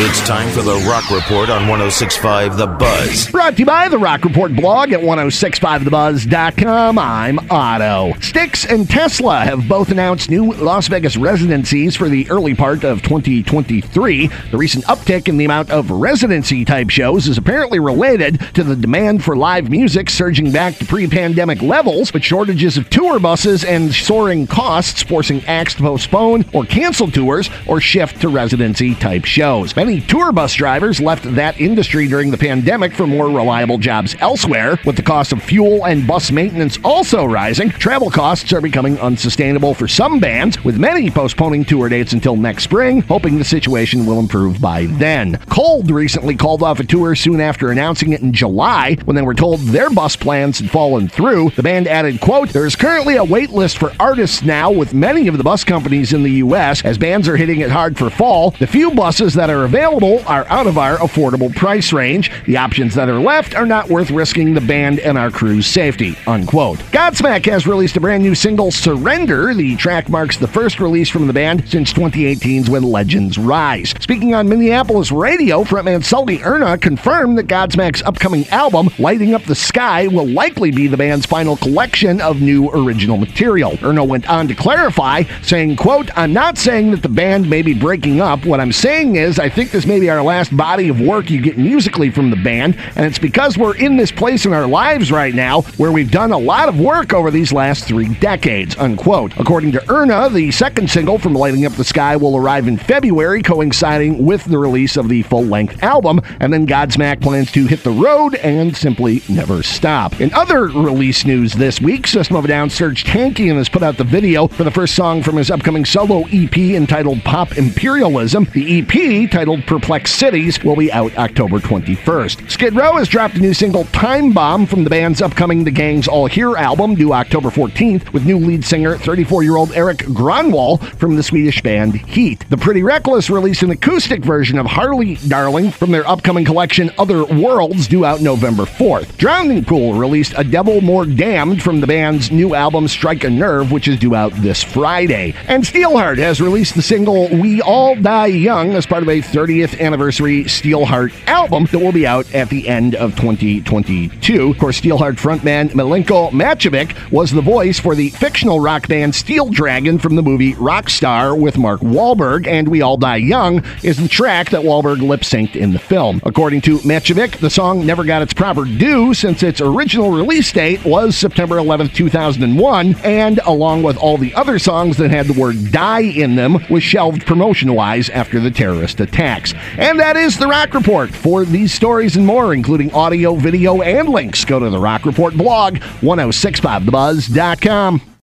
It's time for the Rock Report on 1065 The Buzz. Brought to you by the Rock Report blog at 1065thebuzz.com. I'm Otto. Styx and Tesla have both announced new Las Vegas residencies for the early part of 2023. The recent uptick in the amount of residency type shows is apparently related to the demand for live music surging back to pre pandemic levels, but shortages of tour buses and soaring costs forcing acts to postpone or cancel tours or shift to residency type shows. Many tour bus drivers left that industry during the pandemic for more reliable jobs elsewhere. With the cost of fuel and bus maintenance also rising, travel costs are becoming unsustainable for some bands, with many postponing tour dates until next spring, hoping the situation will improve by then. Cold recently called off a tour soon after announcing it in July when they were told their bus plans had fallen through. The band added, quote, There is currently a wait list for artists now with many of the bus companies in the U.S. as bands are hitting it hard for fall. The few buses that are available are out of our affordable price range. The options that are left are not worth risking the band and our crew's safety. Unquote. Godsmack has released a brand new single, Surrender. The track marks the first release from the band since 2018's When Legends Rise. Speaking on Minneapolis radio, frontman Sully Erna confirmed that Godsmack's upcoming album, Lighting Up the Sky, will likely be the band's final collection of new original material. Erna went on to clarify, saying, quote, I'm not saying that the band may be breaking up. What I'm saying is I think this may be our last body of work you get musically from the band, and it's because we're in this place in our lives right now where we've done a lot of work over these last three decades, unquote. According to Erna, the second single from Lighting Up the Sky will arrive in February, coinciding with the release of the full length album, and then Godsmack plans to hit the road and simply never stop. In other release news this week, System of a Down Serj Tankian has put out the video for the first song from his upcoming solo EP entitled Pop Imperialism. The EP, titled Perplex Cities, will be out October 21st. Skid Row has dropped a new single, Time Bomb, from the band's upcoming The Gang's All Here album, due October 14th, with new lead singer 34 year old Erik Grönwall from the Swedish band Heat. The Pretty Reckless released an acoustic version of Harley Darling from their upcoming collection Other Worlds, due out November 4th. Drowning Pool released A Devil More Damned from the band's new album Strike a Nerve, which is due out this Friday. And Steelheart has released the single We All Die Young as part of a 30th anniversary Steelheart album that will be out at the end of 2022. Of course, Steelheart frontman Miljenko Matijevic was the voice for the fictional rock band Steel Dragon from the movie Rockstar with Mark Wahlberg, and We All Die Young is the track that Wahlberg lip synced in the film. According to Matijevic, the song never got its proper due since its original release date was September 11, 2001, and along with all the other songs that had the word die in them, was shelved promotion wise after the terrorist And that is the Rock Report. For these stories and more, including audio, video, and links, go to the Rock Report blog, 1065thebuzz.com.